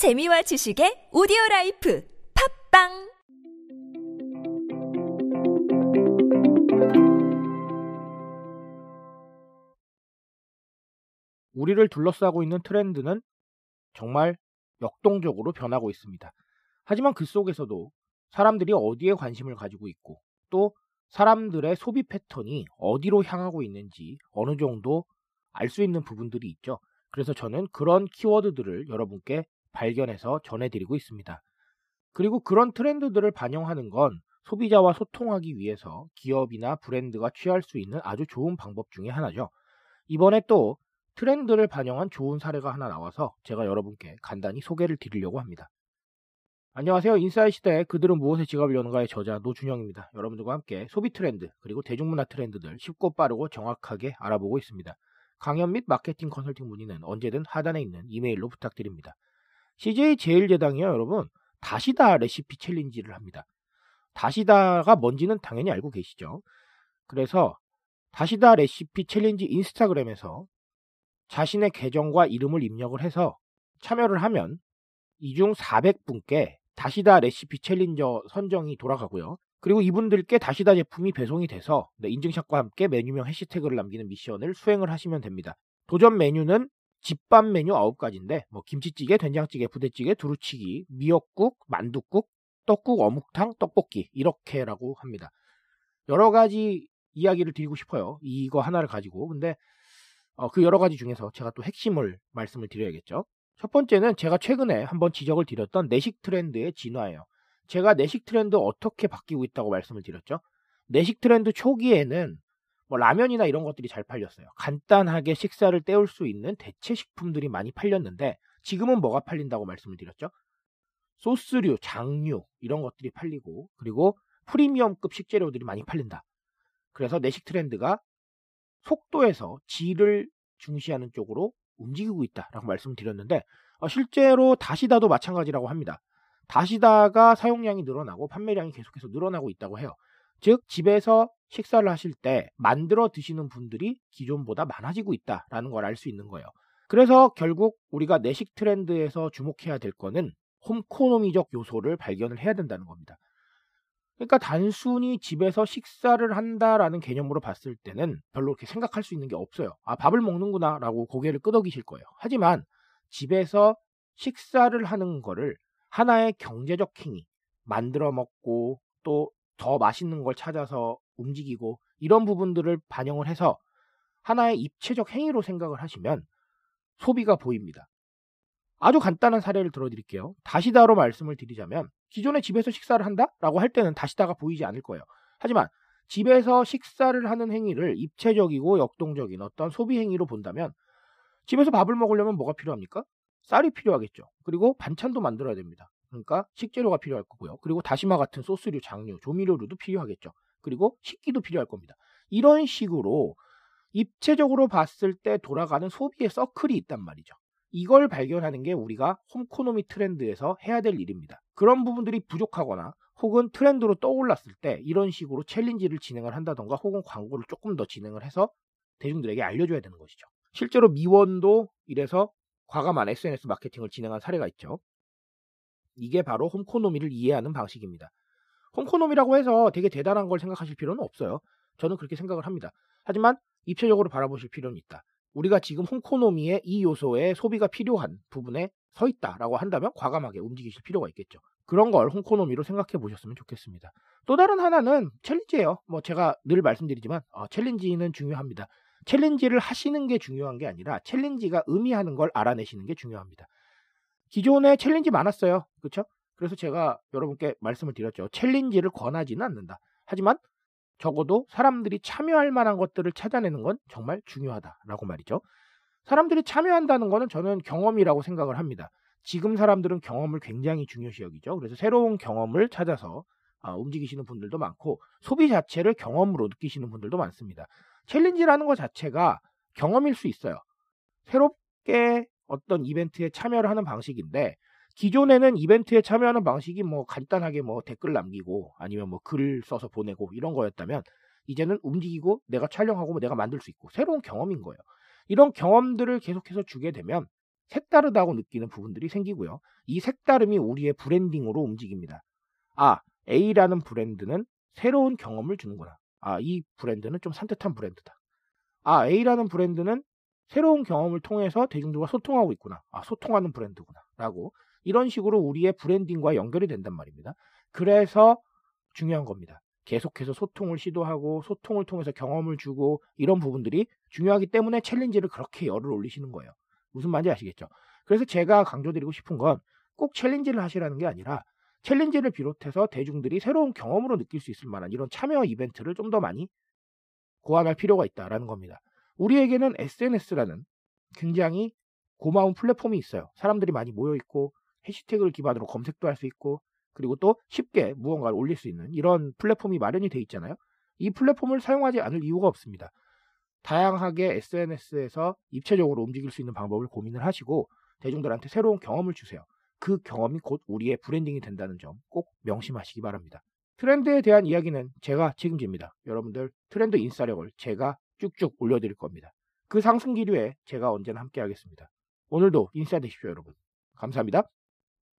재미와 지식의 오디오 라이프 팟빵 우리를 둘러싸고 있는 트렌드는 정말 역동적으로 변하고 있습니다. 하지만 그 속에서도 사람들이 어디에 관심을 가지고 있고 또 사람들의 소비 패턴이 어디로 향하고 있는지 어느 정도 알 수 있는 부분들이 있죠. 그래서 저는 그런 키워드들을 여러분께 발견해서 전해드리고 있습니다. 그리고 그런 트렌드들을 반영하는 건 소비자와 소통하기 위해서 기업이나 브랜드가 취할 수 있는 아주 좋은 방법 중에 하나죠. 이번에 또 트렌드를 반영한 좋은 사례가 하나 나와서 제가 여러분께 간단히 소개를 드리려고 합니다. 안녕하세요. 인사이 시대에 그들은 무엇에 지갑을 여는가의 저자 노준영입니다. 여러분들과 함께 소비 트렌드 그리고 대중문화 트렌드들 쉽고 빠르고 정확하게 알아보고 있습니다. 강연 및 마케팅 컨설팅 문의는 언제든 하단에 있는 이메일로 부탁드립니다. CJ 제일제당이요, 여러분. 다시다 레시피 challenge를 합니다. 다시다가 뭔지는 당연히 알고 계시죠. 그래서 다시다 레시피 challenge 인스타그램에서 자신의 계정과 이름을 입력을 해서 참여를 하면 이중 400분께 다시다 레시피 challenger 선정이 돌아가고요. 그리고 이분들께 다시다 제품이 배송이 돼서 네, 인증샷과 함께 메뉴명 해시태그를 남기는 미션을 수행을 하시면 됩니다. 도전 메뉴는 집밥 메뉴 9가지인데 뭐 김치찌개, 된장찌개, 부대찌개, 두루치기, 미역국, 만둣국, 떡국, 어묵탕, 떡볶이 이렇게라고 합니다. 여러 가지 이야기를 드리고 싶어요. 이거 하나를 가지고. 근데 어, 그 여러 가지 중에서 제가 또 핵심을 말씀을 드려야겠죠. 첫 번째는 제가 최근에 한번 지적을 드렸던 내식 트렌드의 진화예요. 제가 내식 트렌드 어떻게 바뀌고 있다고 말씀을 드렸죠. 내식 트렌드 초기에는 뭐 라면이나 이런 것들이 잘 팔렸어요. 간단하게 식사를 때울 수 있는 대체 식품들이 많이 팔렸는데 지금은 뭐가 팔린다고 말씀을 드렸죠. 소스류, 장류 이런 것들이 팔리고 그리고 프리미엄급 식재료들이 많이 팔린다. 그래서 내식 트렌드가 속도에서 질을 중시하는 쪽으로 움직이고 있다라고 말씀을 드렸는데 어, 실제로 다시다도 마찬가지라고 합니다. 다시다가 사용량이 늘어나고 판매량이 계속해서 늘어나고 있다고 해요. 즉 집에서 식사를 하실 때 만들어 드시는 분들이 기존보다 많아지고 있다라는 걸 알 수 있는 거예요. 그래서 결국 우리가 내식 트렌드에서 주목해야 될 거는 홈코노미적 요소를 발견을 해야 된다는 겁니다. 그러니까 단순히 집에서 식사를 한다라는 개념으로 봤을 때는 별로 이렇게 생각할 수 있는 게 없어요. 아, 밥을 먹는구나 라고 고개를 끄덕이실 거예요. 하지만 집에서 식사를 하는 거를 하나의 경제적 행위, 만들어 먹고 또 더 맛있는 걸 찾아서 움직이고 이런 부분들을 반영을 해서 하나의 입체적 행위로 생각을 하시면 소비가 보입니다. 아주 간단한 사례를 들어드릴게요. 다시다로 말씀을 드리자면 기존에 집에서 식사를 한다 라고 할 때는 다시다가 보이지 않을 거예요. 하지만 집에서 식사를 하는 행위를 입체적이고 역동적인 어떤 소비 행위로 본다면 집에서 밥을 먹으려면 뭐가 필요합니까? 쌀이 필요하겠죠. 그리고 반찬도 만들어야 됩니다. 그러니까 식재료가 필요할 거고요. 그리고 다시마 같은 소스류, 장류, 조미료류도 필요하겠죠. 그리고 식기도 필요할 겁니다. 이런 식으로 입체적으로 봤을 때 돌아가는 소비의 서클이 있단 말이죠. 이걸 발견하는 게 우리가 홈코노미 트렌드에서 해야 될 일입니다. 그런 부분들이 부족하거나 혹은 트렌드로 떠올랐을 때 이런 식으로 챌린지를 진행을 한다던가 혹은 광고를 조금 더 진행을 해서 대중들에게 알려줘야 되는 것이죠. 실제로 미원도 이래서 과감한 SNS 마케팅을 진행한 사례가 있죠. 이게 바로 홈코노미를 이해하는 방식입니다. 홈코노미라고 해서 되게 대단한 걸 생각하실 필요는 없어요. 저는 그렇게 생각을 합니다. 하지만 입체적으로 바라보실 필요는 있다. 우리가 지금 홈코노미의 이 요소에 소비가 필요한 부분에 서 있다라고 한다면 과감하게 움직이실 필요가 있겠죠. 그런 걸 홈코노미로 생각해 보셨으면 좋겠습니다. 또 다른 하나는 challenge예요. 뭐 제가 늘 말씀드리지만 어, challenge는 중요합니다. challenge를 하시는 게 중요한 게 아니라 challenge가 의미하는 걸 알아내시는 게 중요합니다. 기존에 challenge 많았어요. 그렇죠? 그래서 제가 여러분께 말씀을 드렸죠. challenge를 권하지는 않는다. 하지만 적어도 사람들이 참여할 만한 것들을 찾아내는 건 정말 중요하다라고 말이죠. 사람들이 참여한다는 거는 저는 경험이라고 생각을 합니다. 지금 사람들은 경험을 굉장히 중요시 여기죠. 그래서 새로운 경험을 찾아서 아, 움직이시는 분들도 많고 소비 자체를 경험으로 느끼시는 분들도 많습니다. 챌린지라는 것 자체가 경험일 수 있어요. 새롭게 어떤 이벤트에 참여를 하는 방식인데 기존에는 이벤트에 참여하는 방식이 뭐 간단하게 뭐 댓글 남기고 아니면 뭐 글 써서 보내고 이런 거였다면 이제는 움직이고 내가 촬영하고 뭐 내가 만들 수 있고 새로운 경험인 거예요. 이런 경험들을 계속해서 주게 되면 색다르다고 느끼는 부분들이 생기고요. 이 색다름이 우리의 branding으로 움직입니다. 아, A라는 브랜드는 새로운 경험을 주는구나. 아, 이 브랜드는 좀 산뜻한 브랜드다. 아, A라는 브랜드는 새로운 경험을 통해서 대중들과 소통하고 있구나. 아, 소통하는 브랜드구나. 라고 이런 식으로 우리의 branding과 연결이 된단 말입니다. 그래서 중요한 겁니다. 계속해서 소통을 시도하고 소통을 통해서 경험을 주고 이런 부분들이 중요하기 때문에 challenge를 그렇게 열을 올리시는 거예요. 무슨 말인지 아시겠죠? 그래서 제가 강조드리고 싶은 건 꼭 챌린지를 하시라는 게 아니라 챌린지를 비롯해서 대중들이 새로운 경험으로 느낄 수 있을 만한 이런 참여 이벤트를 좀 더 많이 고안할 필요가 있다라는 겁니다. 우리에게는 SNS라는 굉장히 고마운 플랫폼이 있어요. 사람들이 많이 모여 있고 해시태그를 기반으로 검색도 할 수 있고 그리고 또 쉽게 무언가를 올릴 수 있는 이런 플랫폼이 마련이 돼 있잖아요. 이 플랫폼을 사용하지 않을 이유가 없습니다. 다양하게 SNS에서 입체적으로 움직일 수 있는 방법을 고민을 하시고 대중들한테 새로운 경험을 주세요. 그 경험이 곧 우리의 branding이 된다는 점 꼭 명심하시기 바랍니다. 트렌드에 대한 이야기는 제가 책임집니다. 여러분들 트렌드 인싸력을 제가 쭉쭉 올려드릴 겁니다. 그 상승 기류에 제가 언제나 함께 하겠습니다. 오늘도 인싸 되십시오, 여러분. 감사합니다.